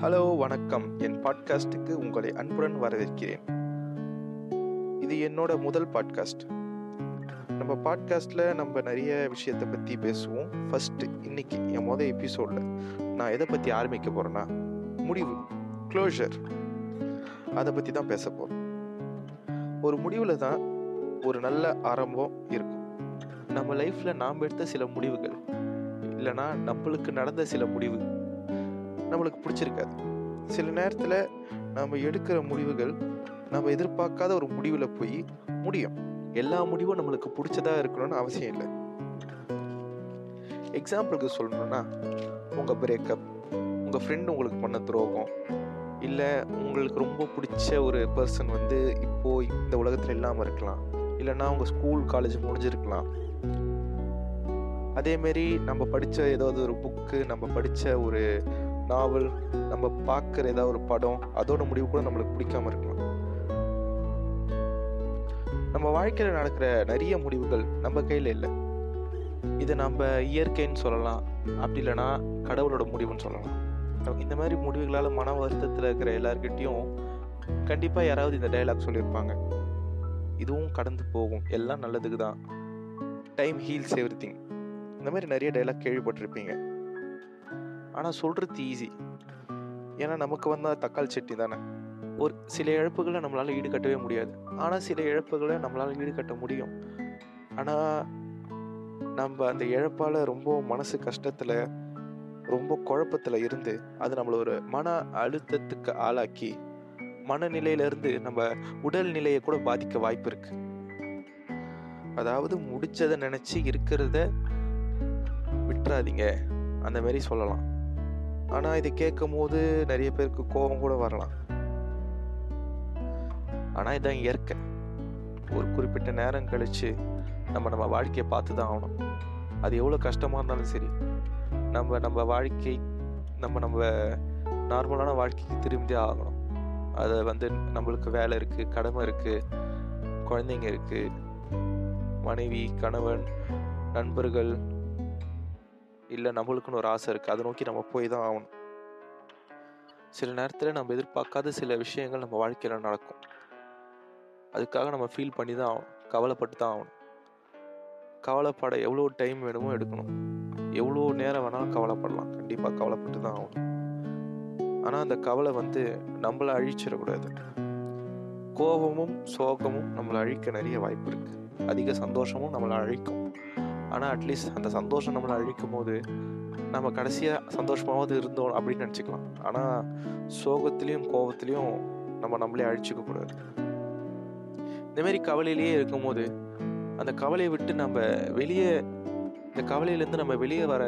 Hello வணக்கம். என் பாட்காஸ்ட்டுக்கு உங்களை அன்புடன் வரவேற்கிறேன். இது என்னோட முதல் பாட்காஸ்ட். நம்ம பாட்காஸ்ட்டில் நம்ம நிறைய விஷயத்தை பற்றி பேசுவோம். ஃபஸ்ட்டு இன்னைக்கு என் மொதல் எபிசோடில் நான் எதை பற்றி ஆரம்பிக்க போகிறேன்னா முடிவு க்ளோஷர் அதை பற்றி தான் பேச போகிறோம் ஒரு முடிவில் தான் ஒரு நல்ல ஆரம்பம் இருக்கும். நம்ம லைஃப்பில் நாம் எடுத்த சில முடிவுகள் இல்லைனா நம்மளுக்கு நடந்த சில முடிவு நம்மளுக்கு பிடிச்சிருக்காது. சில நேரத்தில் நம்ம எடுக்கிற முடிவுகள் நம்ம எதிர்பார்க்காத ஒரு முடிவில் போய் முடியும். எல்லா முடிவும் நம்மளுக்கு பிடிச்சதாக இருக்கணும்னு அவசியம் இல்லை. எக்ஸாம்பிளுக்கு சொல்லணும்னா உங்கள் பிரேக்கப் உங்கள் ஃப்ரெண்டு உங்களுக்கு பண்ண துரோகம் இல்லை உங்களுக்கு ரொம்ப பிடிச்ச ஒரு பர்சன் வந்து இப்போது இந்த உலகத்தில் இல்லாமல் இருக்கலாம் இல்லைன்னா உங்கள் ஸ்கூல் காலேஜ் முடிஞ்சிருக்கலாம். அதேமாரி நம்ம படித்த ஏதாவது ஒரு புக்கு நம்ம படித்த ஒரு நாவல் நம்ம பார்க்குற ஏதாவது ஒரு படம் அதோட முடிவு கூட நம்மளுக்கு பிடிக்காம இருக்கலாம். நம்ம வாழ்க்கையில் நடக்கிற நிறைய முடிவுகள் நம்ம கையில் இல்லை. இதை நம்ம இயற்கைன்னு சொல்லலாம். அப்படி இல்லைன்னா கடவுளோட முடிவுன்னு சொல்லலாம். இந்த மாதிரி முடிவுகளால் மன வருத்தத்தில் இருக்கிற எல்லாருக்கிட்டையும் கண்டிப்பாக யாராவது இந்த டைலாக் சொல்லியிருப்பாங்க. இதுவும் கடந்து போகும். எல்லாம் நல்லதுக்கு தான். டைம் ஹீல்ஸ் எவ்ரி திங் இந்த மாதிரி நிறைய டைலாக் கேள்விப்பட்டிருப்பீங்க. ஆனால் சொல்கிறது ஈஸி ஏன்னா நமக்கு வந்தால் தக்காளி சட்னி தானே. ஒரு சில இழப்புகளை நம்மளால் ஈடுகட்டவே முடியாது. ஆனால் சில இழப்புகளை நம்மளால் ஈடுகட்ட முடியும். ஆனால் நம்ம அந்த இழப்பால் ரொம்ப மனசு கஷ்டத்தில் ரொம்ப குழப்பத்தில் இருந்து அது நம்மளை ஒரு மன அழுத்தத்துக்கு ஆளாக்கி மனநிலையிலேருந்து நம்ம உடல் நிலையை கூட பாதிக்க வாய்ப்பு இருக்கு. அதாவது முடிச்சதை நினச்சி இருக்கிறத விட்டுறாதீங்க. அந்த மாதிரி சொல்லலாம். ஆனால் இதை கேட்கும் போது நிறைய பேருக்கு கோபம் கூட வரலாம். ஆனால் இதான் இயற்கை. ஒரு குறிப்பிட்ட நேரம் கழித்து நம்ம நம்ம வாழ்க்கையை பார்த்து தான் ஆகணும். அது எவ்வளோ கஷ்டமாக இருந்தாலும் சரி நம்ம நம்ம வாழ்க்கை நம்ம நம்ம நார்மலான வாழ்க்கைக்கு திரும்பி ஆகணும். அதை வந்து நம்மளுக்கு வேலை இருக்குது கடமை இருக்குது குழந்தைங்க இருக்குது மனைவி கணவன் நண்பர்கள் இல்லை நம்மளுக்குன்னு ஒரு ஆசை இருக்குது அதை நோக்கி நம்ம போய் தான் ஆகணும். சில நேரத்தில் நம்ம எதிர்பார்க்காத சில விஷயங்கள் நம்ம வாழ்க்கையில் நடக்கும். அதுக்காக நம்ம ஃபீல் பண்ணி தான் ஆகணும். கவலைப்பட்டு தான் ஆகணும். கவலைப்பட எவ்வளோ டைம் வேணுமோ எடுக்கணும். எவ்வளோ நேரம் வேணாலும் கவலைப்படலாம். கண்டிப்பாக கவலைப்பட்டு தான் ஆகணும். ஆனால் அந்த கவலை வந்து நம்மளை அழிச்சிடக்கூடாது. கோபமும் சோகமும் நம்மளை அழிக்க நிறைய வாய்ப்பு இருக்குது அதிக சந்தோஷமும் நம்மளை அழிக்கும். ஆனால் அட்லீஸ்ட் அந்த சந்தோஷம் நம்மளை அழிக்கும் போது நம்ம கடைசியாக சந்தோஷமாவது இருந்தோம் அப்படின்னு நினச்சிக்கலாம். ஆனால் சோகத்துலேயும் கோபத்துலேயும் நம்ம நம்மளே அழிச்சிக்க கூடாது. இந்தமாரி கவலையிலேயே இருக்கும்போது அந்த கவலையை விட்டு நம்ம வெளியே இந்த கவலையிலேருந்து நம்ம வெளியே வர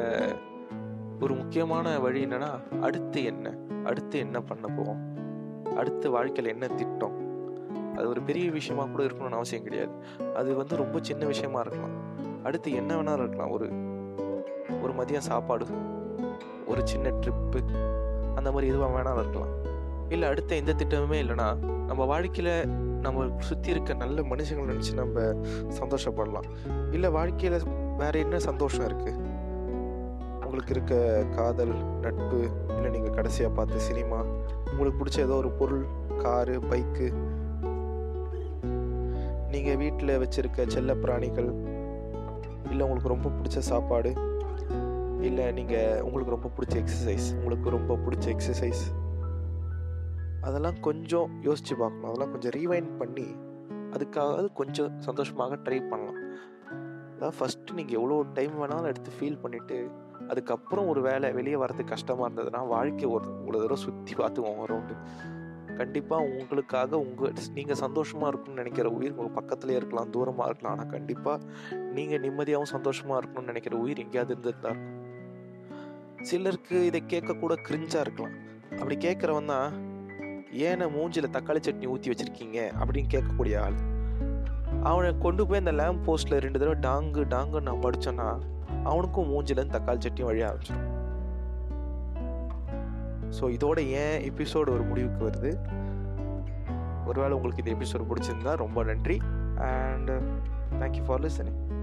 ஒரு முக்கியமான வழி என்னன்னா அடுத்து என்ன? அடுத்து என்ன பண்ண போவோம் அடுத்து வாழ்க்கையில் என்ன திட்டம்? அது ஒரு பெரிய விஷயமா கூட இருக்கணும்னு அவசியம் கிடையாது. அது வந்து ரொம்ப சின்ன விஷயமா இருக்கலாம். அடுத்து என்ன வேணாலும் இருக்கலாம். ஒரு ஒரு மதியம் சாப்பாடு ஒரு சின்ன ட்ரிப்பு அந்த மாதிரி எதுவாக வேணாலும் இருக்கலாம். இல்லை அடுத்த எந்த திட்டமுமே இல்லைனா நம்ம வாழ்க்கையில் நம்ம சுற்றி இருக்க நல்ல மனுஷங்களை நினச்சி நம்ம சந்தோஷப்படலாம். இல்லை வாழ்க்கையில் வேற என்ன சந்தோஷம் இருக்குது உங்களுக்கு இருக்க காதல் நட்பு இல்லை நீங்கள் கடைசியாக பார்த்த சினிமா உங்களுக்கு பிடிச்ச ஏதோ ஒரு பொருள் காரு பைக்கு நீங்கள் வீட்டில் வச்சுருக்க செல்ல பிராணிகள் இல்லை உங்களுக்கு ரொம்ப பிடிச்ச சாப்பாடு இல்லை நீங்கள் உங்களுக்கு ரொம்ப பிடிச்ச எக்ஸசைஸ் உங்களுக்கு ரொம்ப பிடிச்ச எக்ஸசைஸ் அதெல்லாம் கொஞ்சம் யோசித்து பார்க்கணும். அதெல்லாம் கொஞ்சம் ரீவைண்ட் பண்ணி அதுக்காக கொஞ்சம் சந்தோஷமாக ட்ரை பண்ணலாம். அதான் ஃபஸ்ட்டு நீங்கள் எவ்வளோ டைம் வேணாலும் எடுத்து ஃபீல் பண்ணிவிட்டு அதுக்கப்புறம் ஒரு வேலை வெளியே வரதுக்கு கஷ்டமாக இருந்ததுன்னா வாழ்க்கை ஒரு ஒரு தடவை சுற்றி பார்த்துக்கோங்க ரவுண்டு கண்டிப்பாக உங்களுக்காக உங்கள் நீங்கள் சந்தோஷமாக இருக்கும்னு நினைக்கிற உயிர் உங்கள் பக்கத்துலேயே இருக்கலாம் தூரமாக இருக்கலாம். ஆனால் கண்டிப்பாக நீங்கள் நிம்மதியாகவும் சந்தோஷமாக இருக்கணும்னு நினைக்கிற உயிர் எங்கேயாவது இருந்துட்டு தான் இருக்கும். சிலருக்கு இதை கேட்கக்கூட கிரிஞ்சாக இருக்கலாம். அப்படி கேட்குறவன் தான் ஏன மூஞ்சில் தக்காளி சட்னி ஊற்றி வச்சுருக்கீங்க? அப்படின்னு கேட்கக்கூடிய ஆள். அவனை கொண்டு போய் அந்த லேம்ப் போஸ்ட்டில் ரெண்டு தடவை டாங்கு டாங்கு நான் படித்தோன்னா அவனுக்கும் மூஞ்சிலேருந்து தக்காளி சட்னி வழி ஆரம்பிச்சிடும் ஸோ இதோட ஏன் எபிசோடு ஒரு முடிவுக்கு வருது? ஒருவேளை உங்களுக்கு இந்த எபிசோடு பிடிச்சிருந்தா ரொம்ப நன்றி. And thank you for listening